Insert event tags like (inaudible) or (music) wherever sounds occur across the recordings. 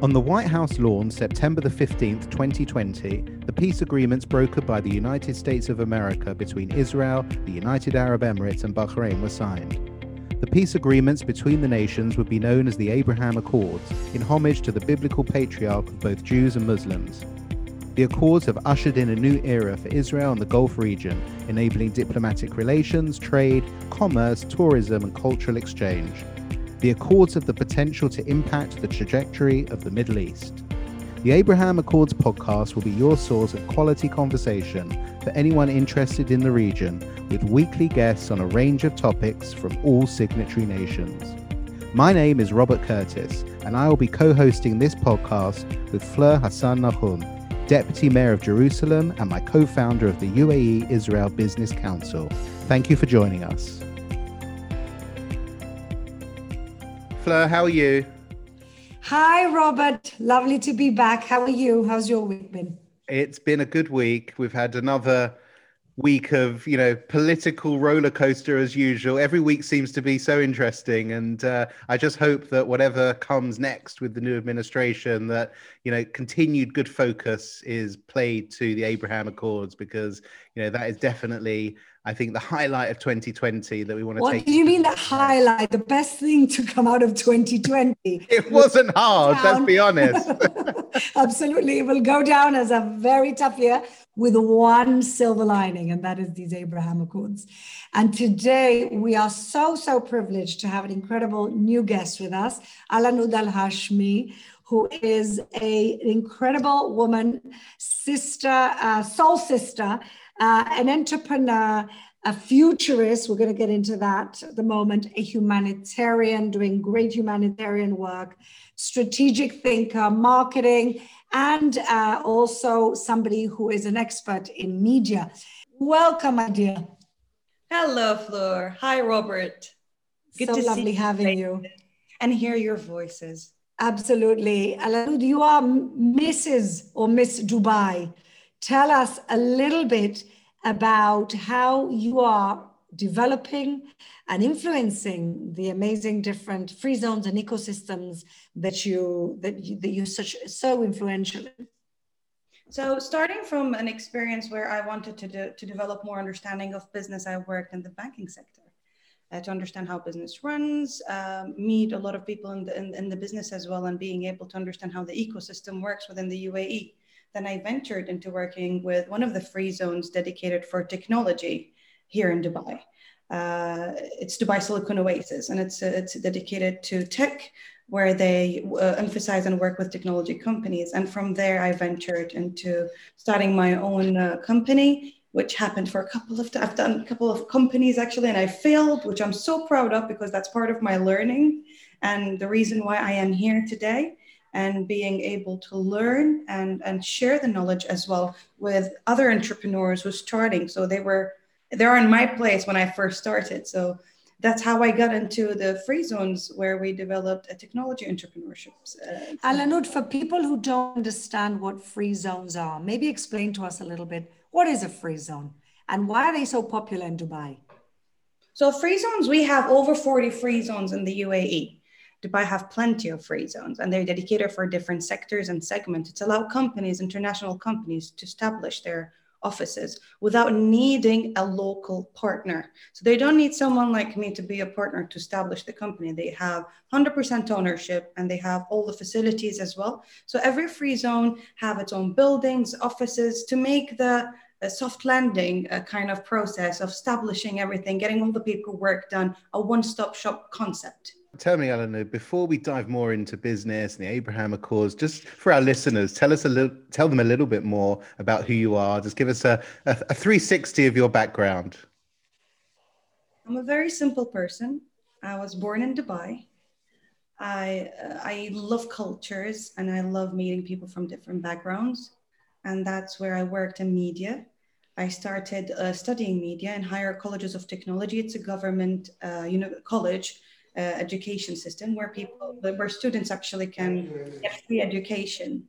On the White House lawn, September the 15th, 2020, the peace agreements brokered by the United States of America between Israel, the United Arab Emirates, and Bahrain were signed. The peace agreements between the nations would be known as the Abraham Accords, in homage to the biblical patriarch of both Jews and Muslims. The Accords have ushered in a new era for Israel and the Gulf region, enabling diplomatic relations, trade, commerce, tourism, and cultural exchange the Accords have the potential to impact the trajectory of the Middle East. The Abraham Accords podcast will be your source of quality conversation for anyone interested in the region, with weekly guests on a range of topics from all signatory nations. My name is Robert Curtis, and I will be co hosting this podcast with Fleur Hassan Nahum, Deputy Mayor of Jerusalem and my co founder of the UAE Israel Business Council. Thank you for joining us. Fleur. How are you? Hi, Robert. Lovely to be back. How are you? How's your week been? It's been a good week. We've had another week of you know political roller coaster as usual every week seems to be so interesting and uh, i just hope that whatever comes next with the new administration that you know continued good focus is played to the abraham accords because you know that is definitely I think the highlight of 2020 that we want to what take. What do you mean the highlight? The best thing to come out of 2020? it wasn't hard, let's be honest. (laughs) (laughs) Absolutely. It will go down as a very tough year with one silver lining, and that is these Abraham Accords. And today we are so, so privileged to have an incredible new guest with us, Al Anoud Al Hashmi, who is a, an incredible woman, sister, uh, soul sister uh, an entrepreneur, a futurist, we're going to get into that at the moment, a humanitarian doing great humanitarian work, strategic thinker, marketing, and uh, also somebody who is an expert in media. Welcome, my dear. Hello, Fleur. Hi, Robert. Good so to lovely see having you and hear your voices. Absolutely. Al Anoud, you are Mrs. or Miss Dubai tell us a little bit about how you are developing and influencing the amazing different free zones and ecosystems that you that you, that you such so influential. So starting from an experience where I wanted to, to develop more understanding of business, I worked in the banking sector uh, to understand how business runs, um, meet a lot of people in the, in, in the business as well, and being able to understand how the ecosystem works within the UAE. Then I ventured into working with one of the free zones dedicated for technology here in Dubai. Uh, it's Dubai Silicon Oasis, and it's, it's dedicated to tech, where they uh, emphasize and work with technology companies. And from there, I ventured into starting my own uh, company, which happened for a couple of. I've done a couple of companies actually, and I failed, which I'm so proud of because that's part of my learning and the reason why I am here today and being able to learn and, and share the knowledge as well with other entrepreneurs who are starting. So they were they're in my place when I first started. So that's how I got into the free zones where we developed a technology entrepreneurship. Uh, Al Anoud, for people who don't understand what free zones are, maybe explain to us a little bit what is a free zone and why are they so popular in Dubai? So free zones, we have over 40 free zones in the UAE. Dubai have plenty of free zones and they're dedicated for different sectors and segments. It's allowed companies, international companies, to establish their offices without needing a local partner. So they don't need someone like me to be a partner to establish the company. They have 100% ownership and they have all the facilities as well. So every free zone have its own buildings, offices to make the soft landing a kind of process of establishing everything, getting all the paperwork done, a one-stop shop concept. Tell me, Al Anoud, before we dive more into business and the Abraham Accords, just for our listeners, tell us a little, tell them a little bit more about who you are. Just give us a, a, a 360 of your background. I'm a very simple person. I was born in Dubai. I I love cultures and I love meeting people from different backgrounds, and that's where I worked in media. I started uh, studying media in higher colleges of technology. It's a government uh, you know, college uh, education system where people, where students actually can get free education.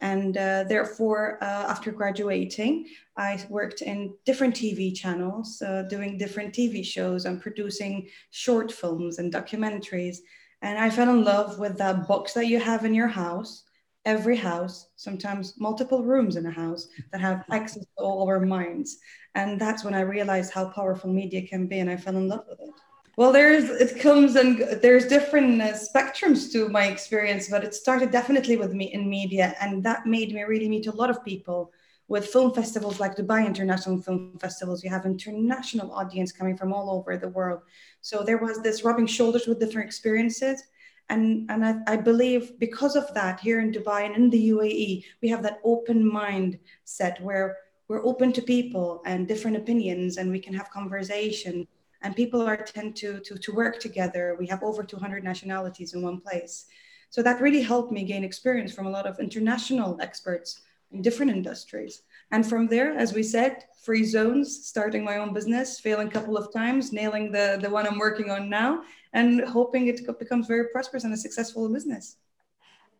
And uh, therefore, uh, after graduating, I worked in different TV channels, uh, doing different TV shows and producing short films and documentaries. And I fell in love with that box that you have in your house every house, sometimes multiple rooms in a house that have access to all our minds. And that's when I realized how powerful media can be, and I fell in love with it. Well, there's it comes and there's different uh, spectrums to my experience, but it started definitely with me in media, and that made me really meet a lot of people. With film festivals like Dubai International Film Festivals, you have international audience coming from all over the world. So there was this rubbing shoulders with different experiences, and and I, I believe because of that, here in Dubai and in the UAE, we have that open mind set where we're open to people and different opinions, and we can have conversation and people are tend to, to, to work together. We have over 200 nationalities in one place. So that really helped me gain experience from a lot of international experts in different industries. And from there, as we said, free zones, starting my own business, failing a couple of times, nailing the, the one I'm working on now, and hoping it becomes very prosperous and a successful business.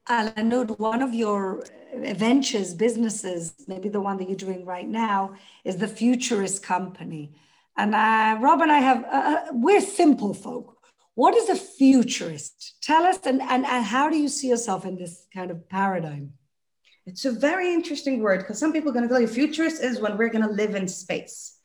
I know one of your ventures, businesses, maybe the one that you're doing right now, is the Futurist Company. And uh, Rob and I have, uh, uh, we're simple folk. What is a futurist? Tell us, and, and, and how do you see yourself in this kind of paradigm? It's a very interesting word because some people are going to tell you futurist is when we're going to live in space.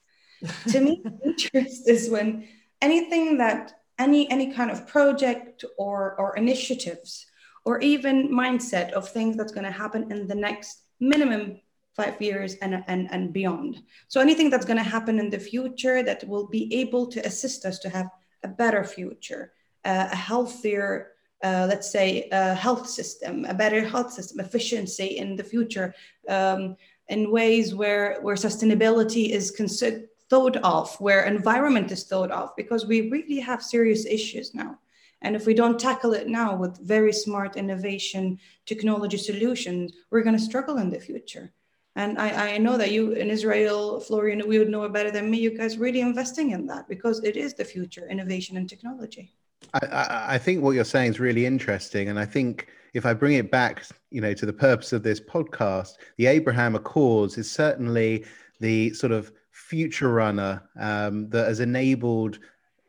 to me, (laughs) futurist is when anything that any any kind of project or or initiatives or even mindset of things that's going to happen in the next minimum five years and, and, and beyond. So anything that's going to happen in the future that will be able to assist us to have a better future, uh, a healthier, uh, let's say, a health system, a better health system, efficiency in the future, um, in ways where, where sustainability is considered thought of, where environment is thought of, because we really have serious issues now. And if we don't tackle it now with very smart innovation technology solutions, we're going to struggle in the future. And I, I know that you in Israel, Florian, we would know better than me. You guys really investing in that because it is the future, innovation and technology. I, I, think what you're saying is really interesting, and I think if I bring it back, you know, to the purpose of this podcast, the Abraham Accords is certainly the sort of future runner um, that has enabled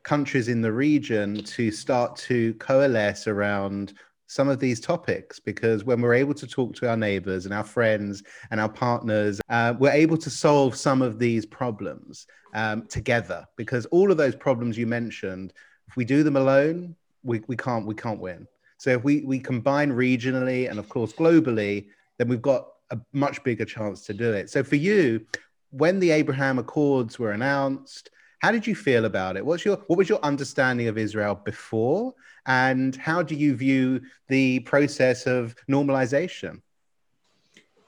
countries in the region to start to coalesce around some of these topics because when we're able to talk to our neighbors and our friends and our partners, uh, we're able to solve some of these problems um, together because all of those problems you mentioned, if we do them alone, we, we can't we can't win. So if we, we combine regionally and of course globally, then we've got a much bigger chance to do it. So for you, when the Abraham Accords were announced, how did you feel about it? What's your what was your understanding of Israel before, and how do you view the process of normalization?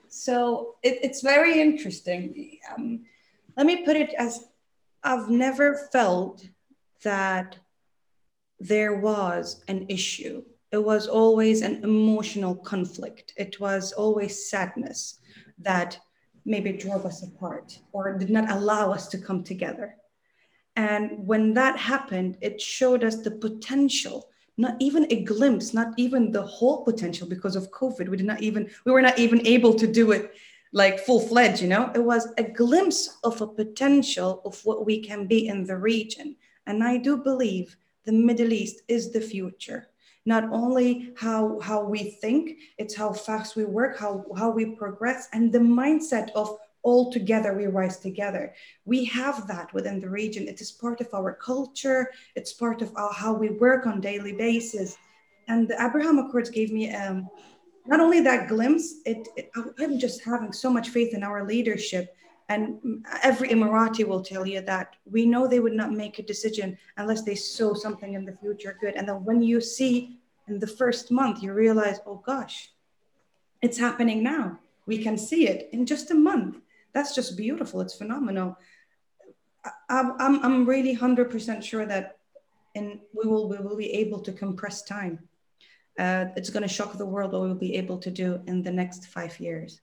So it, it's very interesting. Um, let me put it as I've never felt that there was an issue. It was always an emotional conflict. It was always sadness that maybe drove us apart or did not allow us to come together. And when that happened, it showed us the potential, not even a glimpse, not even the whole potential because of COVID. We did not even, we were not even able to do it like full fledged, you know? It was a glimpse of a potential of what we can be in the region. And I do believe the Middle East is the future. Not only how, how we think, it's how fast we work, how, how we progress, and the mindset of all together we rise together. We have that within the region. It is part of our culture. It's part of our, how we work on daily basis. And the abraham accords gave me um, not only that glimpse it, it, i'm just having so much faith in our leadership. And every emirati will tell you that we know they would not make a decision unless they saw something in the future good. And then when you see in the first month you realize oh gosh it's happening now. We can see it in just a month that's just beautiful. It's phenomenal. I, I'm, I'm really 100% sure that and we will, we will be able to compress time. Uh, it's going to shock the world what we'll be able to do in the next five years.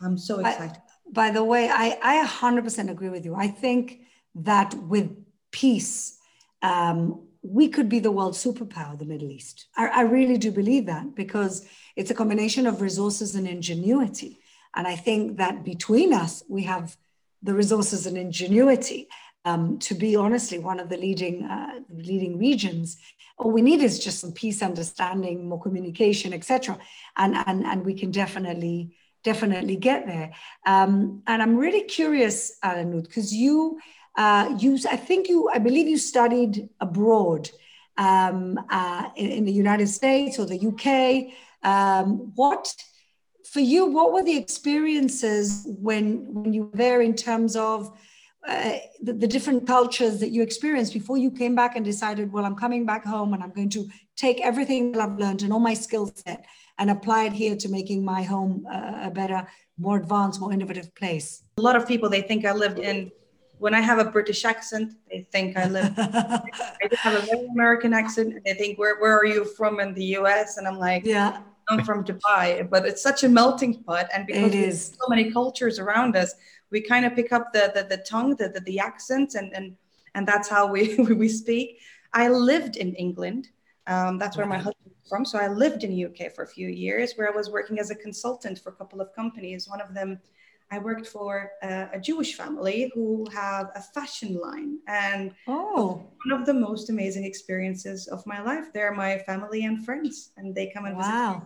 I'm so excited. I, by the way, I, I 100% agree with you. I think that with peace, um, we could be the world superpower, the Middle East. I, I really do believe that because it's a combination of resources and ingenuity. And I think that between us, we have the resources and ingenuity. um, to be honestly one of the leading uh, leading regions. All we need is just some peace, understanding, more communication, etc. And and and we can definitely definitely get there. Um, and I'm really curious, Al Anoud, because you uh, you I think you I believe you studied abroad um, uh, in, in, the United States or the UK. Um, what for you? What were the experiences when when you were there in terms of uh, the, the, different cultures that you experienced before you came back and decided, well, I'm coming back home and I'm going to take everything that I've learned and all my skill set and apply it here to making my home uh, a better, more advanced, more innovative place? A lot of people, they think I lived in, when I have a British accent, they think I live, (laughs) I have a very American accent. and They think, where, where are you from in the US? And I'm like, yeah. From Dubai, but it's such a melting pot. And because there's so many cultures around us, we kind of pick up the the, the tongue, the, the, the accents, and and and that's how we (laughs) we speak. I lived in England. Um, that's where my husband is from. So I lived in UK for a few years, where I was working as a consultant for a couple of companies. One of them, I worked for a, a Jewish family who have a fashion line, and oh, one of the most amazing experiences of my life. They're my family and friends, and they come and wow. visit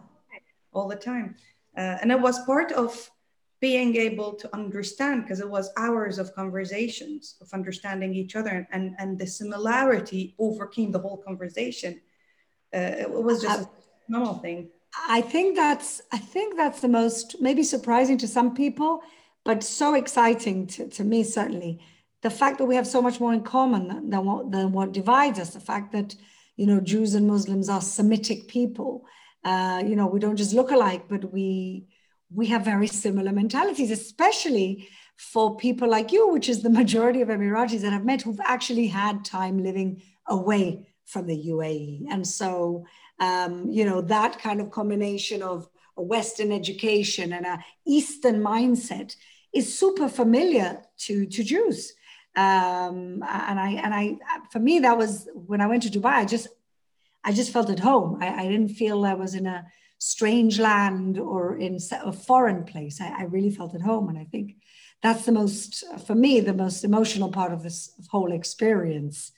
all the time. Uh, and it was part of being able to understand because it was hours of conversations of understanding each other and and the similarity overcame the whole conversation. Uh, it was just a normal thing. I think that's i think that's the most maybe surprising to some people but so exciting to, to me certainly. The fact that we have so much more in common than what, than what divides us the fact that you know jews and muslims are semitic people uh, you know we don't just look alike but we we have very similar mentalities, especially for people like you, which is the majority of Emiratis that I've met who've actually had time living away from the UAE. And so, um, you know, that kind of combination of a Western education and a Eastern mindset is super familiar to, to Jews. Um, and I, and I, for me, that was when I went to Dubai, I just, I just felt at home. I, I didn't feel I was in a, strange land or in a foreign place. I, I, really felt at home. And I think that's the most, for me, the most emotional part of this whole experience.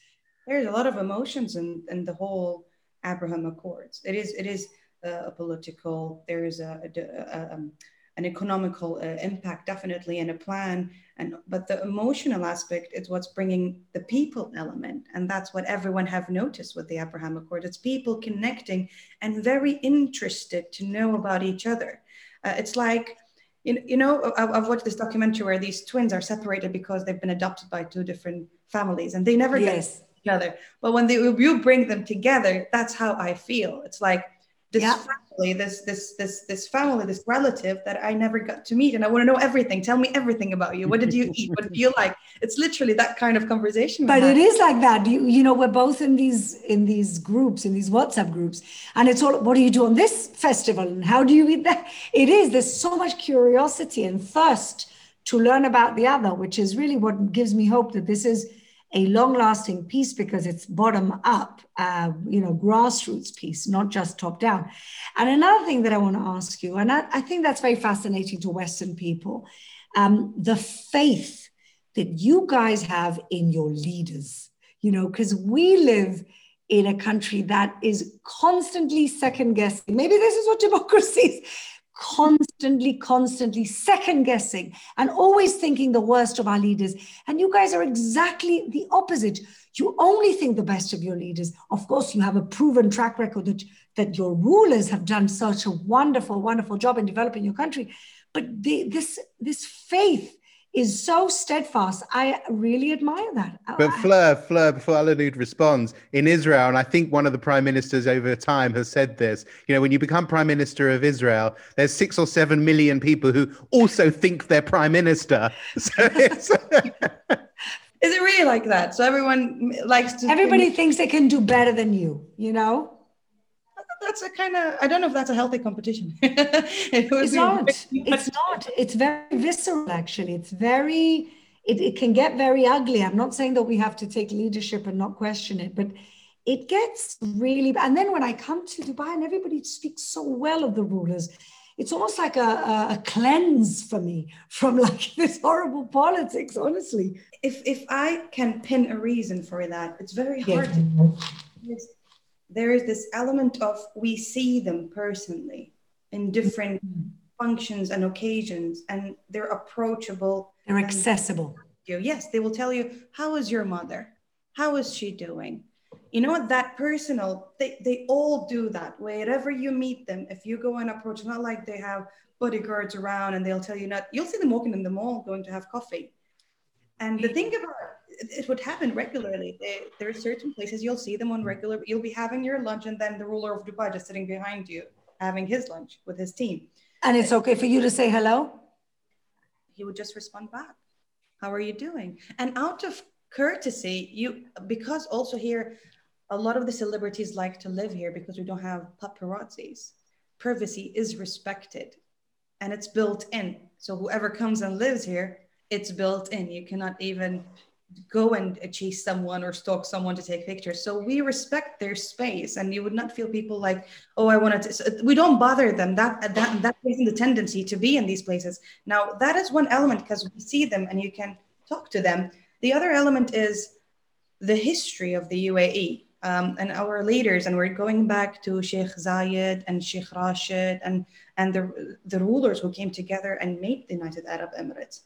There's a lot of emotions in, in the whole Abraham Accords. It is, it is a political, there is a, a, a um, an economical uh, impact definitely and a plan and but the emotional aspect is what's bringing the people element and that's what everyone have noticed with the abraham accord. It's people connecting and very interested to know about each other. Uh, it's like you, you know I've, watched this documentary where these twins are separated because they've been adopted by two different families and they never yes. get each other but when they, you bring them together that's how i feel. It's like this yeah. family, this this this this family, this relative that I never got to meet, and I want to know everything. Tell me everything about you. What did you eat? What do you like? It's literally that kind of conversation. But it is like that. You you know, we're both in these in these groups, in these WhatsApp groups, and it's all. What do you do on this festival, and how do you eat that? (laughs) It is. There's so much curiosity and thirst to learn about the other, which is really what gives me hope that this is a long-lasting peace because it's bottom-up, uh, you know, grassroots peace, not just top-down. And another thing that I want to ask you, and I, I think that's very fascinating to Western people, um, the faith that you guys have in your leaders. You know, because we live in a country that is constantly second guessing. Maybe this is what democracy is constantly, constantly second guessing and always thinking the worst of our leaders. And you guys are exactly the opposite. You only think the best of your leaders. Of course, you have a proven track record that, that your rulers have done such a wonderful, wonderful job in developing your country. But the, this, this faith is so steadfast. I really admire that. But Fleur, Fleur, before Al Anoud responds, in Israel, and I think one of the prime ministers over time has said this, you know, when you become prime minister of Israel, there's six or seven million people who also think they're prime minister. (laughs) So it's... Is it really like that? So everyone likes to. Everybody think... thinks they can do better than you, you know? That's a kind of I don't know if that's a healthy competition. (laughs) it it's not. It's not. It's very visceral. Actually, it's very. It, it can get very ugly. I'm not saying that we have to take leadership and not question it, but it gets really. And then when I come to Dubai and everybody speaks so well of the rulers, it's almost like a, a, a cleanse for me from like (laughs) this horrible politics, honestly. If if I can pin a reason for that, it's very hard. Yeah. There is this element of we see them personally in different mm-hmm. functions and occasions, and they're approachable. They're accessible. You. Yes, they will tell you, How is your mother? How is she doing? you know what that personal they, they all do that wherever you meet them if you go and approach not like they have bodyguards around and they'll tell you not you'll see them walking in the mall going to have coffee and the thing about it, it would happen regularly they, there are certain places you'll see them on regular you'll be having your lunch and then the ruler of dubai just sitting behind you having his lunch with his team and it's okay for you to say hello he would just respond back how are you doing and out of courtesy you because also here a lot of the celebrities like to live here because we don't have paparazzis. Privacy is respected and it's built in. So whoever comes and lives here, it's built in. You cannot even go and chase someone or stalk someone to take pictures. So we respect their space, and you would not feel people like, oh, I wanted to. So we don't bother them. That that that isn't the tendency to be in these places. Now that is one element because we see them and you can talk to them. The other element is the history of the UAE um, and our leaders, and we're going back to Sheikh Zayed and Sheikh Rashid and, and the, the rulers who came together and made the United Arab Emirates.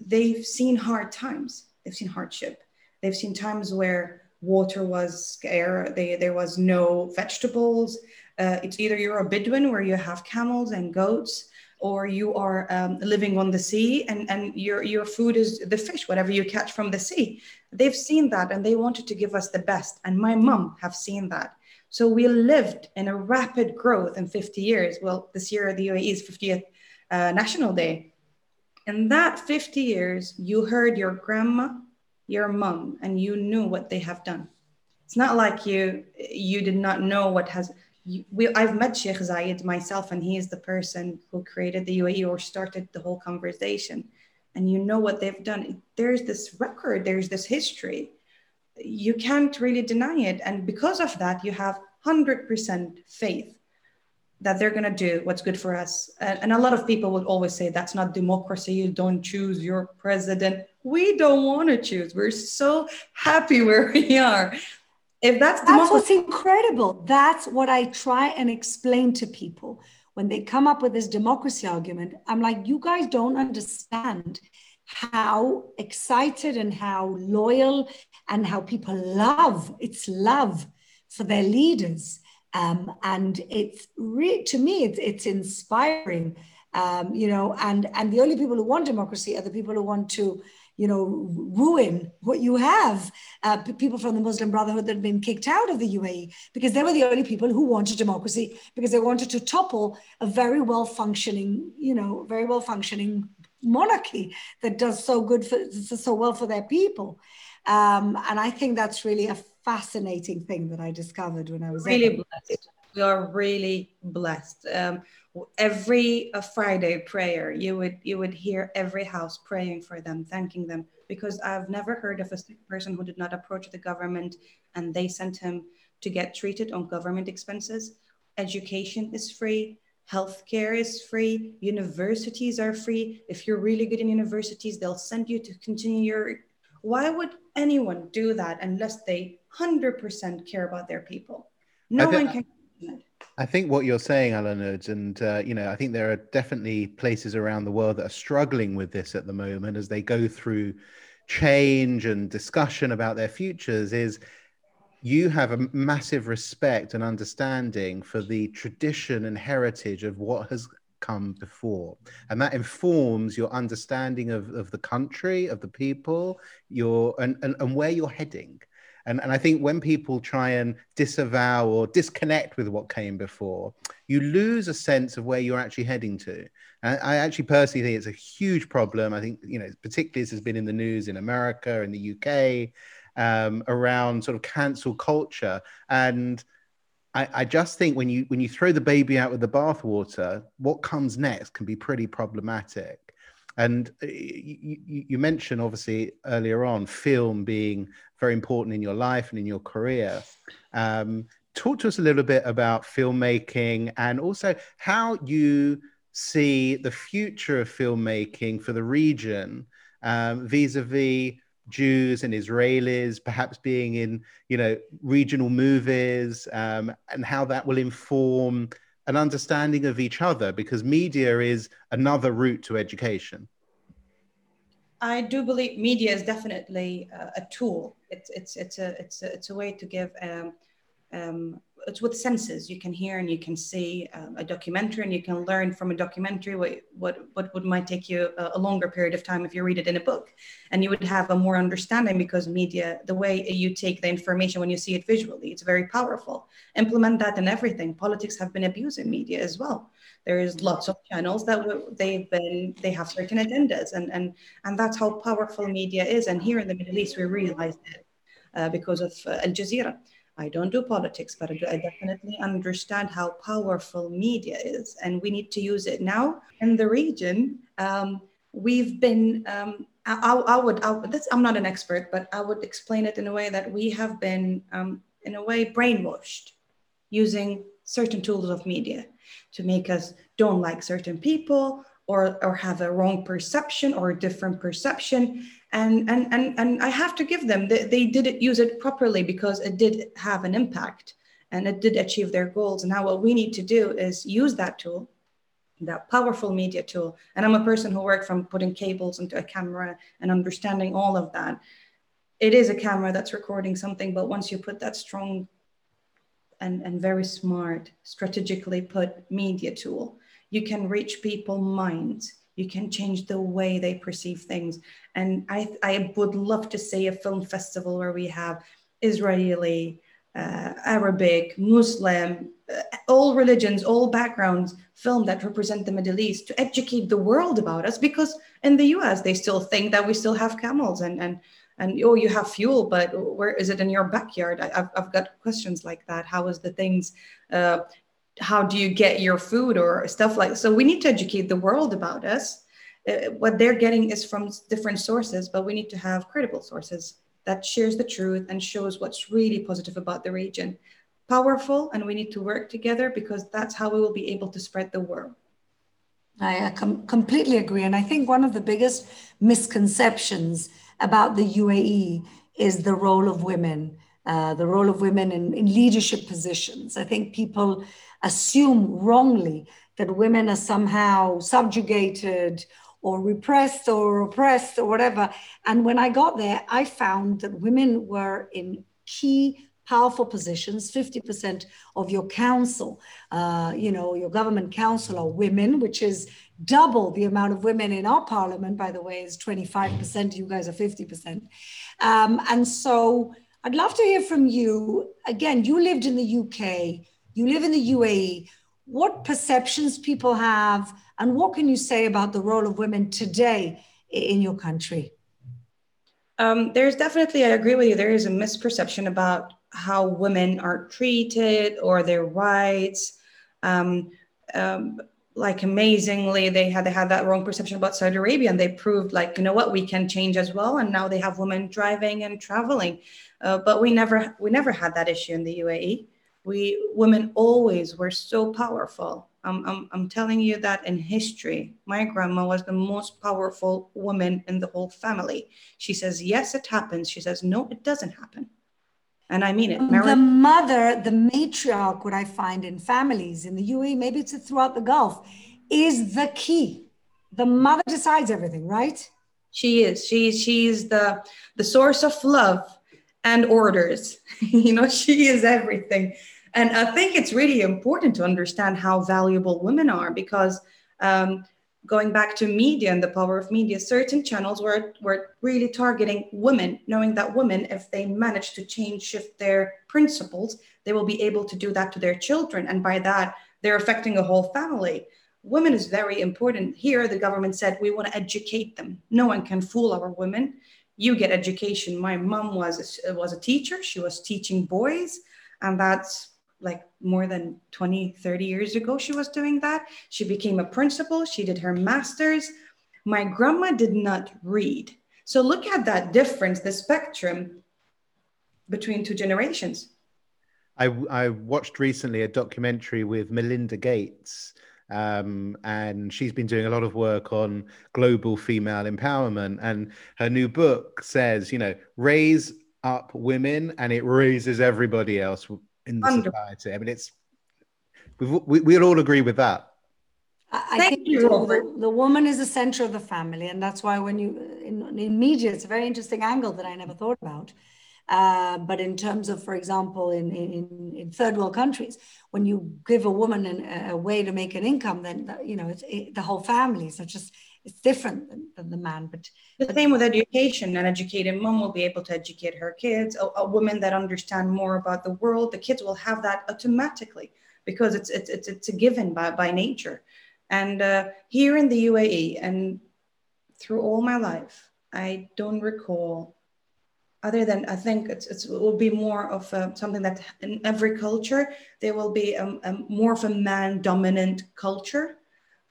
They've seen hard times, they've seen hardship, they've seen times where water was scarce, they, there was no vegetables. Uh, it's either you're a Bedouin where you have camels and goats, or you are um, living on the sea and, and your, your food is the fish, whatever you catch from the sea. They've seen that and they wanted to give us the best. And my mom have seen that. So we lived in a rapid growth in 50 years. Well, this year the UAE's 50th uh, National Day. In that 50 years, you heard your grandma, your mom, and you knew what they have done. It's not like you you did not know what has we, I've met Sheikh Zayed myself, and he is the person who created the UAE or started the whole conversation. And you know what they've done. There's this record, there's this history. You can't really deny it. And because of that, you have 100% faith that they're going to do what's good for us. And, and, a lot of people would always say that's not democracy. You don't choose your president. We don't want to choose. We're so happy where (laughs) we are if that's that's what's incredible that's what i try and explain to people when they come up with this democracy argument i'm like you guys don't understand how excited and how loyal and how people love it's love for their leaders um, and it's really to me it's, it's inspiring um, you know and and the only people who want democracy are the people who want to you know, ruin what you have. Uh, people from the Muslim Brotherhood that had been kicked out of the UAE because they were the only people who wanted democracy because they wanted to topple a very well functioning, you know, very well functioning monarchy that does so good for so well for their people. Um, and I think that's really a fascinating thing that I discovered when I was really blessed. We are really blessed. Um, every uh, Friday prayer, you would you would hear every house praying for them, thanking them, because I've never heard of a sick person who did not approach the government and they sent him to get treated on government expenses. Education is free. Healthcare is free. Universities are free. If you're really good in universities, they'll send you to continue your. Why would anyone do that unless they 100% care about their people? No one can I think what you're saying, Al Anoud, and uh, you know, I think there are definitely places around the world that are struggling with this at the moment as they go through change and discussion about their futures. Is you have a massive respect and understanding for the tradition and heritage of what has come before and that informs your understanding of, of the country of the people your and, and, and where you're heading and, and I think when people try and disavow or disconnect with what came before, you lose a sense of where you're actually heading to. And I actually personally think it's a huge problem. I think, you know, particularly this has been in the news in America, in the UK, um, around sort of cancel culture. And I, I, just think when you when you throw the baby out with the bathwater, what comes next can be pretty problematic. And uh, you, you, mentioned obviously earlier on film being very important in your life and in your career. Um, talk to us a little bit about filmmaking and also how you see the future of filmmaking for the region um, vis-a-vis Jews and Israelis, perhaps being in you know regional movies, um, and how that will inform an understanding of each other, because media is another route to education. I do believe media is definitely a, a tool. It's it's it's a it's a, it's a way to give um, um, it's with senses. You can hear and you can see um, a documentary and you can learn from a documentary what what what would might take you a, a, longer period of time if you read it in a book. And you would have a more understanding because media the way you take the information when you see it visually it's very powerful. Implement that in everything. Politics have been abusing media as well. There is lots of channels that they've been they have certain agendas and and and that's how powerful media is. And here in the middle east we realized it uh, because of uh, al jazeera I don't do politics, but I, definitely understand how powerful media is, and we need to use it now. In the region, um, we've been. Um, I, I, would. I, I'm not an expert, but I would explain it in a way that we have been, um, in a way, brainwashed using certain tools of media to make us don't like certain people or, or have a wrong perception or a different perception and and and, and i have to give them they, they did use it properly because it did have an impact and it did achieve their goals. And now what we need to do is use that tool that powerful media tool. And i'm a person who worked from putting cables into a camera and understanding all of that. It is a camera that's recording something but once you put that strong and, and very smart strategically put media tool you can reach people's minds. You can change the way they perceive things and i, I would love to see a film festival where we have israeli uh, arabic muslim uh, all religions all backgrounds film that represent the middle east to educate the world about us. Because in the us they still think that we still have camels and and and oh you have fuel but where is it in your backyard? I, have I've got questions like that. How is the things uh, how do you get your food or stuff like so we need to educate the world about us what they're getting is from different sources but we need to have credible sources that shares the truth and shows what's really positive about the region powerful and we need to work together because that's how we will be able to spread the word I com- completely agree. And I think one of the biggest misconceptions about the UAE is the role of women, uh, the role of women in, in leadership positions. I think people assume wrongly that women are somehow subjugated or repressed or oppressed or whatever. And when I got there, I found that women were in key powerful positions. 50% of your council uh, you know your government council are women which is double the amount of women in our parliament by the way is 25% you guys are 50% um, and so i'd love to hear from you. Again you lived in the uk you live in the UAE. What perceptions people have, and what can you say about the role of women today in your country? Um, there's definitely, I agree with you, there is a misperception about how women are treated or their rights. Um, um, like amazingly, they had they had that wrong perception about Saudi Arabia, and they proved like you know what we can change as well, and now they have women driving and traveling. Uh, but we never we never had that issue in the UAE we women always were so powerful. I'm, I'm, I'm telling you that in history, my grandma was the most powerful woman in the whole family. She says, Yes, it happens. She says, No, it doesn't happen. And I mean it. the mother, the matriarch, what I find in families in the UAE, maybe it's throughout the Gulf, is the key. The mother decides everything, right? She is. she she's the the source of love and orders. (laughs) you know, she is everything. And I think it's really important to understand how valuable women are because um, going back to media and the power of media, certain channels were, were really targeting women, knowing that women, if they manage to change, shift their principles, they will be able to do that to their children. And by that, they're affecting a whole family. Women is very important. Here, the government said we want to educate them. No one can fool our women. You get education. My mom was a, was a teacher. She was teaching boys, and that's like more than 20 30 years ago she was doing that. She became a principal she did her masters. My grandma did not read. So look at that difference the spectrum between two generations. I, I watched recently a documentary with Melinda Gates, um, and she's been doing a lot of work on global female empowerment. And her new book says, you know, raise up women, and it raises everybody else in the society. I mean, it's we, we'll all agree with that. I Thank think you, the, the, woman is the center of the family, and that's why when you in, in media, it's a very interesting angle that I never thought about. Uh, but in terms of, for example, in, in, in third world countries, when you give a woman an, a way to make an income, then you know it's it, the whole family. So just it's different than, than the man. But the but, same with education. An educated mom will be able to educate her kids. A, a woman that understand more about the world, the kids will have that automatically because it's it's it's, it's a given by by nature. And uh, here in the UAE and through all my life, I don't recall other than I think it's, it's, it will be more of a, something that in every culture there will be a, a more of a man dominant culture,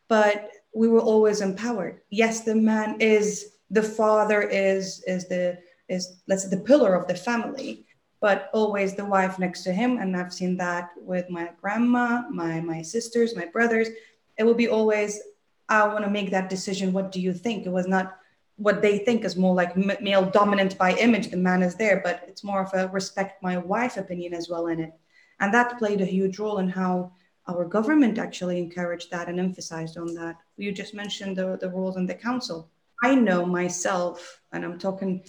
but we were always empowered. Yes, the man is the father is is the is let's say the pillar of the family, but always the wife next to him. And I've seen that with my grandma, my my sisters, my brothers. It will be always I want to make that decision. What do you think? It was not what they think is more like male dominant by image the man is there but it's more of a respect my wife opinion as well in it and that played a huge role in how our government actually encouraged that and emphasized on that you just mentioned the, the roles in the council i know myself and i'm talking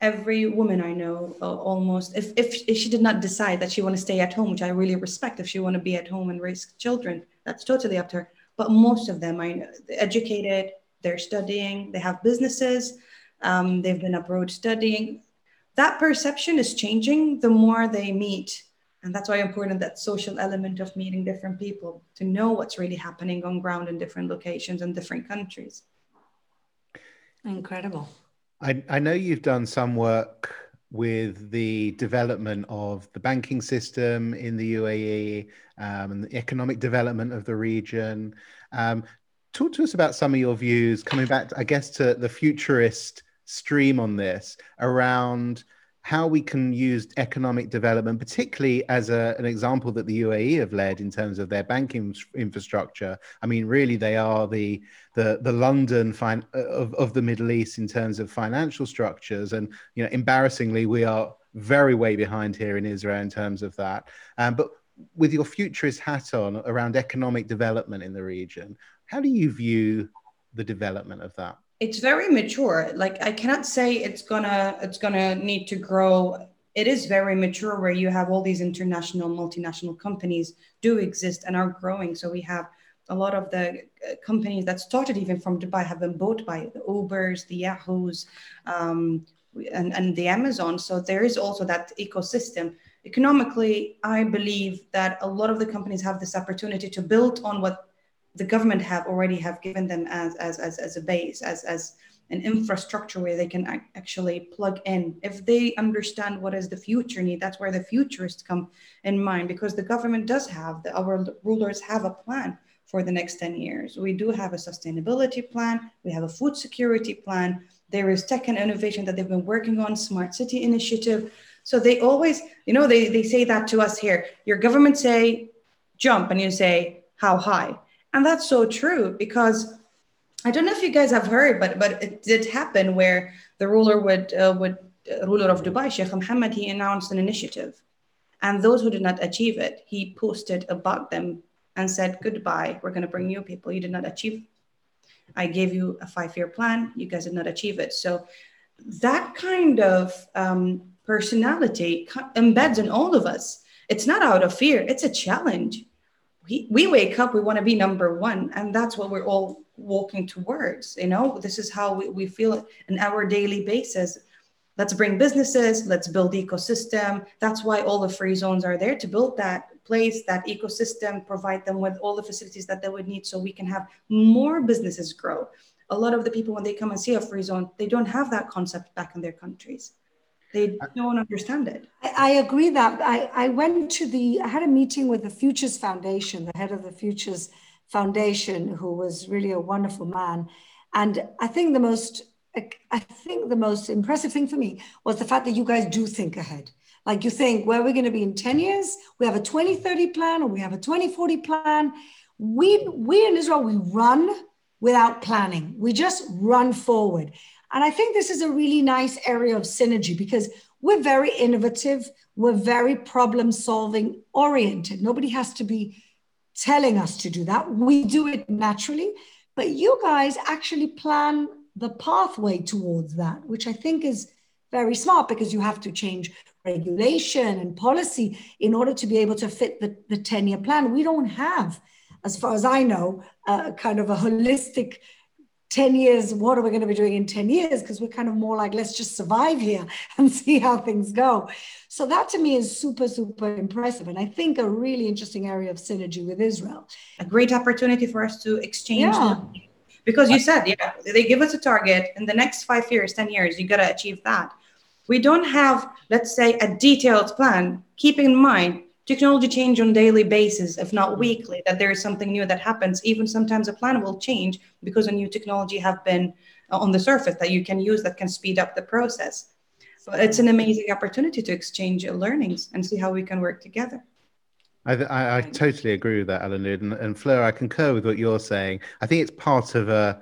every woman i know uh, almost if, if, if she did not decide that she want to stay at home which i really respect if she want to be at home and raise children that's totally up to her but most of them i know educated they're studying, they have businesses, um, they've been abroad studying. That perception is changing the more they meet. And that's why important that social element of meeting different people to know what's really happening on ground in different locations and different countries. Incredible. I, I know you've done some work with the development of the banking system in the UAE um, and the economic development of the region. Um, talk to us about some of your views coming back i guess to the futurist stream on this around how we can use economic development particularly as a, an example that the uae have led in terms of their banking infrastructure. I mean really they are the the, the london fin- of, of the middle east in terms of financial structures. And you know embarrassingly we are very way behind here in israel in terms of that. Um, but with your futurist hat on around economic development in the region how do you view the development of that? It's very mature. Like I cannot say it's gonna it's gonna need to grow. It is very mature where you have all these international multinational companies do exist and are growing. So we have a lot of the uh, companies that started even from Dubai have been bought by the Ubers, the Yahoos, um, and, and the Amazon. So there is also that ecosystem. Economically, I believe that a lot of the companies have this opportunity to build on what the government have already have given them as as as, as a base as as an infrastructure where they can actually plug in. If they understand what is the future need that's where the futurists come in mind because the government does have the, our rulers have a plan for the next 10 years. We do have a sustainability plan. We have a food security plan. There is tech and innovation that they've been working on smart city initiative. So they always you know they, they say that to us here. Your government say jump and you say how high and that's so true because I don't know if you guys have heard, but but it did happen where the ruler would uh, would uh, ruler of Dubai, Sheikh Mohammed, he announced an initiative, and those who did not achieve it, he posted about them and said, "Goodbye, we're going to bring new people. You did not achieve. I gave you a five-year plan. You guys did not achieve it." So that kind of um, personality embeds in all of us. It's not out of fear; it's a challenge we, wake up we want to be number one and that's what we're all walking towards you know? This is how we, we feel in our daily basis. Let's bring businesses let's build ecosystem. That's why all the free zones are there to build that place that ecosystem provide them with all the facilities that they would need so we can have more businesses grow. A lot of the people when they come and see a free zone they don't have that concept back in their countries they don't understand it. I, I, agree that I, I went to the, I had a meeting with the Futures Foundation, the head of the Futures Foundation, who was really a wonderful man. And I think the most, I think the most impressive thing for me was the fact that you guys do think ahead. Like you think, where are we going to be in 10 years? We have a 2030 plan or we have a 2040 plan. We, we in Israel, we run without planning. We just run forward. And I think this is a really nice area of synergy because we're very innovative. We're very problem solving oriented. Nobody has to be telling us to do that. We do it naturally. But you guys actually plan the pathway towards that, which I think is very smart because you have to change regulation and policy in order to be able to fit the, the 10 year plan. We don't have, as far as I know, uh, kind of a holistic 10 years. What are we going to be doing in 10 years? Because we're kind of more like, let's just survive here (laughs) and see how things go. So that to me is super, super impressive. And I think a really interesting area of synergy with Israel. A great opportunity for us to exchange. Yeah because you said yeah they give us a target in the next five years ten years you got to achieve that we don't have let's say a detailed plan keep in mind technology change on daily basis if not mm. weekly that there is something new that happens. Even sometimes a plan will change because a new technology have been uh, on the surface that you can use that can speed up the process. So it's an amazing opportunity to exchange learnings and see how we can work together. I, I, I, totally agree with that, Alan and, and Fleur. I concur with what you're saying. I think it's part of a,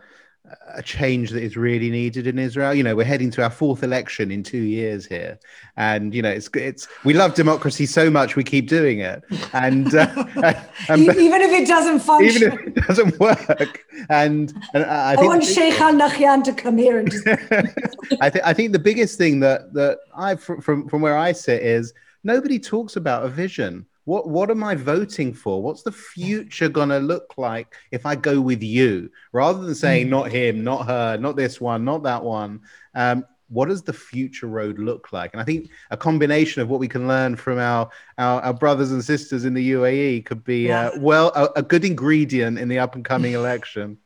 a change that is really needed in Israel. You know, we're heading to our fourth election in two years here, and you know, it's it's we love democracy so much we keep doing it, and, uh, (laughs) (laughs) and even if it doesn't function, even if it doesn't work. And, and I, I want Sheikh Al Nahyan to come here and just. (laughs) I think I think the biggest thing that that I from from where I sit is nobody talks about a vision what what am I voting for? What's the future gonna look like if I go with you, rather than saying mm. not him, not her, not this one, not that one? Um, what does the future road look like? And I think a combination of what we can learn from our our, our brothers and sisters in the UAE could be yeah. uh, well a, a, good ingredient in the up and coming (laughs) election.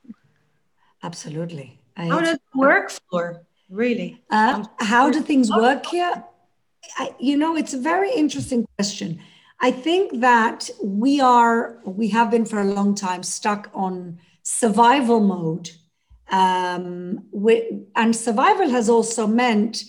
Absolutely. I, how does it work for really? Uh, how do things work here? I, you know, it's a very interesting question I think that we are, we have been for a long time stuck on survival mode. Um, we, and survival has also meant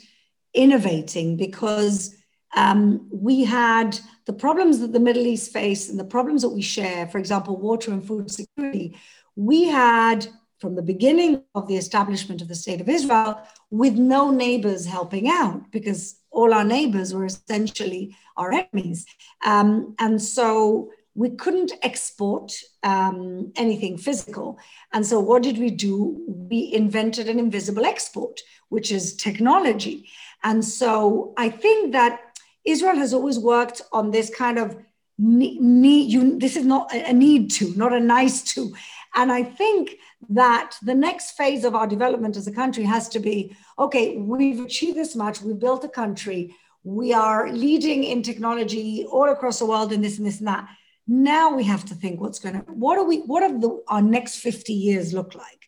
innovating because um, we had the problems that the Middle East face and the problems that we share, for example, water and food security. We had from the beginning of the establishment of the state of Israel with no neighbors helping out because all our neighbors were essentially our enemies. Um, and so we couldn't export um, anything physical. And so what did we do? We invented an invisible export, which is technology. And so I think that Israel has always worked on this kind of need, you, this is not a need to, not a nice to. And I think that the next phase of our development as a country has to be okay, we've achieved this much, we've built a country, we are leading in technology all across the world in this and this and that. Now we have to think what's going to, what are we, what are the, our next 50 years look like?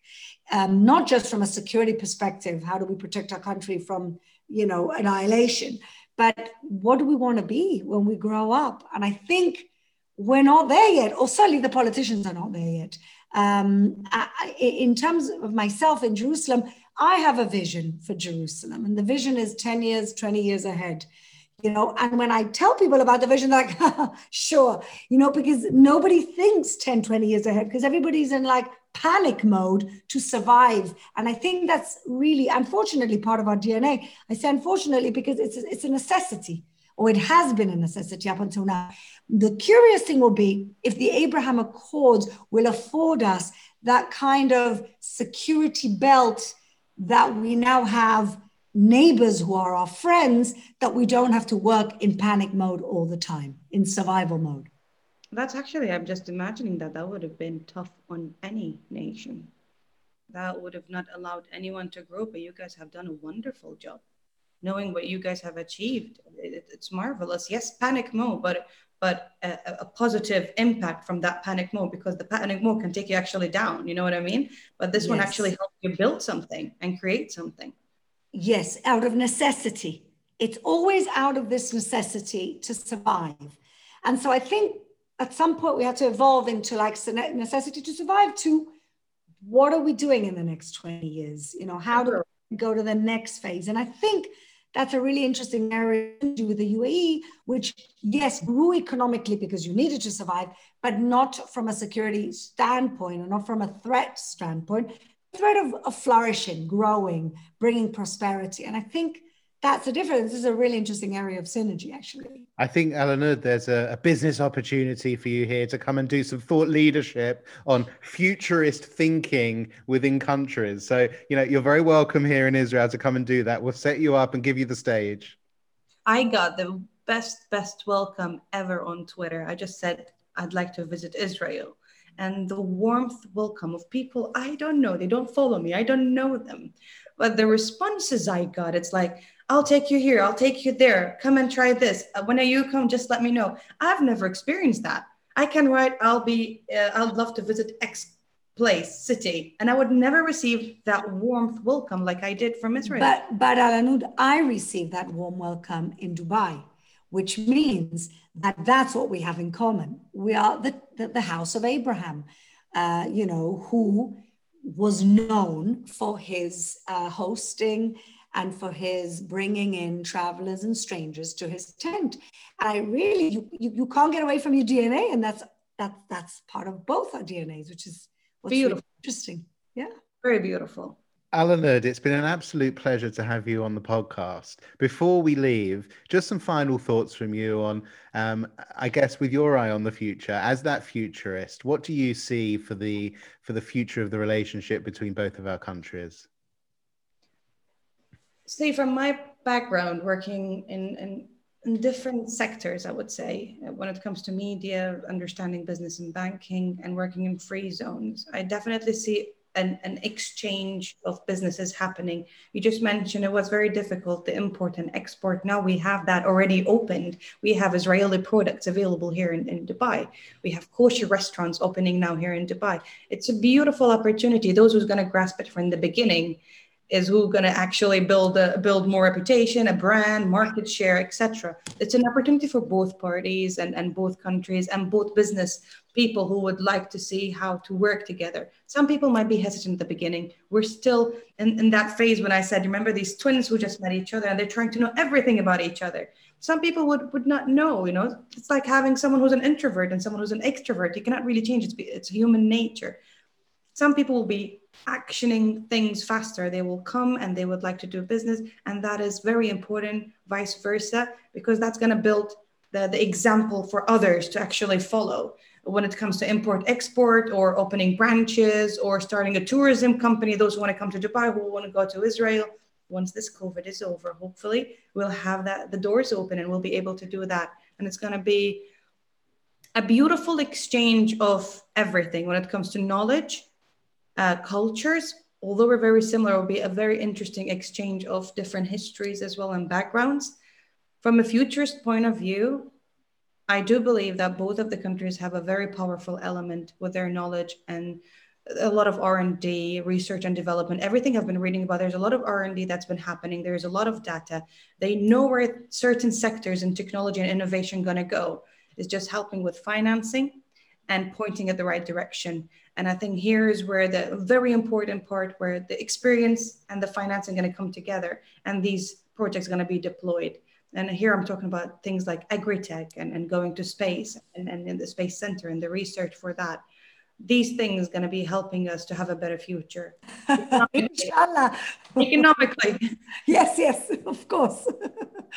Um, not just from a security perspective, how do we protect our country from, you know, annihilation, but what do we want to be when we grow up? And I think we're not there yet, or certainly the politicians are not there yet. Um, I, in terms of myself in Jerusalem, I have a vision for Jerusalem, and the vision is 10 years, 20 years ahead. You know, and when I tell people about the vision, they're like, (laughs) sure, you know, because nobody thinks 10, 20 years ahead because everybody's in like panic mode to survive. And I think that's really, unfortunately, part of our DNA. I say unfortunately because it's, it's a necessity, or it has been a necessity up until now. The curious thing will be if the Abraham Accords will afford us that kind of security belt that we now have neighbors who are our friends, that we don't have to work in panic mode all the time, in survival mode. That's actually, I'm just imagining that that would have been tough on any nation. That would have not allowed anyone to grow, but you guys have done a wonderful job knowing what you guys have achieved. It, it's marvelous. Yes, panic mode, but but a, a, positive impact from that panic mode because the panic mode can take you actually down. You know what I mean? But this yes. one actually helps you build something and create something. Yes, out of necessity. It's always out of this necessity to survive. And so I think at some point we have to evolve into like necessity to survive to what are we doing in the next 20 years? You know, how do we go to the next phase? And I think that's a really interesting area to do with the UAE, which, yes, grew economically because you needed to survive, but not from a security standpoint or not from a threat standpoint, threat of, of flourishing, growing, bringing prosperity. And I think that's the difference. This is a really interesting area of synergy, actually. I think, Al Anoud, there's a, a, business opportunity for you here to come and do some thought leadership on futurist thinking within countries. So, you know, you're very welcome here in Israel to come and do that. We'll set you up and give you the stage. I got the best, best welcome ever on Twitter. I just said, I'd like to visit Israel. And the warmth welcome of people I don't know, they don't follow me, I don't know them. But the responses I got, it's like, I'll take you here. I'll take you there. Come and try this. Uh, when you come, just let me know. I've never experienced that. I can write, I'll be, uh, I'd love to visit X place, city, and I would never receive that warmth welcome like I did from Israel. But, but Al Anoud, I received that warm welcome in Dubai, which means that that's what we have in common. We are the, the, the house of Abraham, uh, you know, who was known for his uh, hosting and for his bringing in travelers and strangers to his tent. And I really, you, you, you can't get away from your DNA. And that's, that, that's part of both our DNAs, which is beautiful. Really interesting. Yeah. Very beautiful. Al Anoud, it's been an absolute pleasure to have you on the podcast. Before we leave, just some final thoughts from you on, um, I guess, with your eye on the future. As that futurist, what do you see for the for the future of the relationship between both of our countries? See from my background working in, in, in different sectors i would say uh, when it comes to media understanding business and banking and working in free zones i definitely see an, an exchange of businesses happening. You just mentioned it was very difficult to import and export. Now we have that already opened. We have israeli products available here in, in dubai. We have kosher restaurants opening now here in dubai. It's a beautiful opportunity. Those who's going to grasp it from the beginning is who going to actually build a build more reputation a brand market share etc it's an opportunity for both parties and, and both countries and both business people who would like to see how to work together. Some people might be hesitant at the beginning. We're still in, in that phase when i said remember these twins who just met each other and they're trying to know everything about each other. Some people would would not know you know? It's like having someone who's an introvert and someone who's an extrovert. You cannot really change. It's, it's human nature. Some people will be actioning things faster. They will come and they would like to do business. And that is very important, vice versa, because that's going to build the, the example for others to actually follow when it comes to import export or opening branches or starting a tourism company those who want to come to dubai who want to go to israel once this covid is over hopefully we'll have that the doors open and we'll be able to do that and it's going to be a beautiful exchange of everything when it comes to knowledge uh, cultures, although we're very similar, will be a very interesting exchange of different histories as well and backgrounds. From a futurist point of view, I do believe that both of the countries have a very powerful element with their knowledge and a lot of r&d research and development. Everything i've been reading about there's a lot of r&d that's been happening. There's a lot of data. They know where certain sectors in technology and innovation going to go. It's just helping with financing and pointing at the right direction and I think here is where the very important part where the experience and the financing are going to come together and these projects are going to be deployed. And here I'm talking about things like agri-tech and, and going to space and, and in the space center and the research for that. These things going to be helping us to have a better future. (laughs) Inshallah. Economically. (laughs) yes, yes, of course.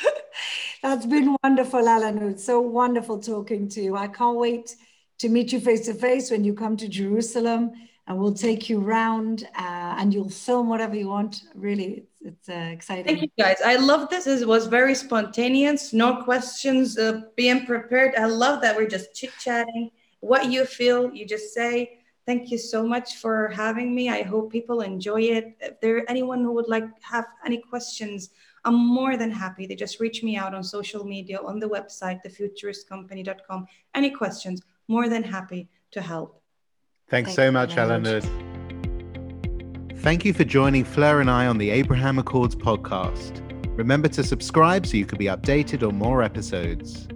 (laughs) That's been wonderful, Alan. It's so wonderful talking to you. I can't wait to meet you face to face when you come to Jerusalem, and we'll take you around uh, and you'll film whatever you want. Really, it's, it's uh, exciting. Thank you, guys. I love this. It was very spontaneous, no questions, uh, being prepared. I love that we're just chit chatting. What you feel, you just say. Thank you so much for having me. I hope people enjoy it. If there anyone who would like have any questions, I'm more than happy. They just reach me out on social media, on the website, thefuturistcompany.com. Any questions? More than happy to help. Thanks Thank so much, Al Anoud. Thank you for joining Fleur and I on the Abraham Accords podcast. Remember to subscribe so you can be updated on more episodes.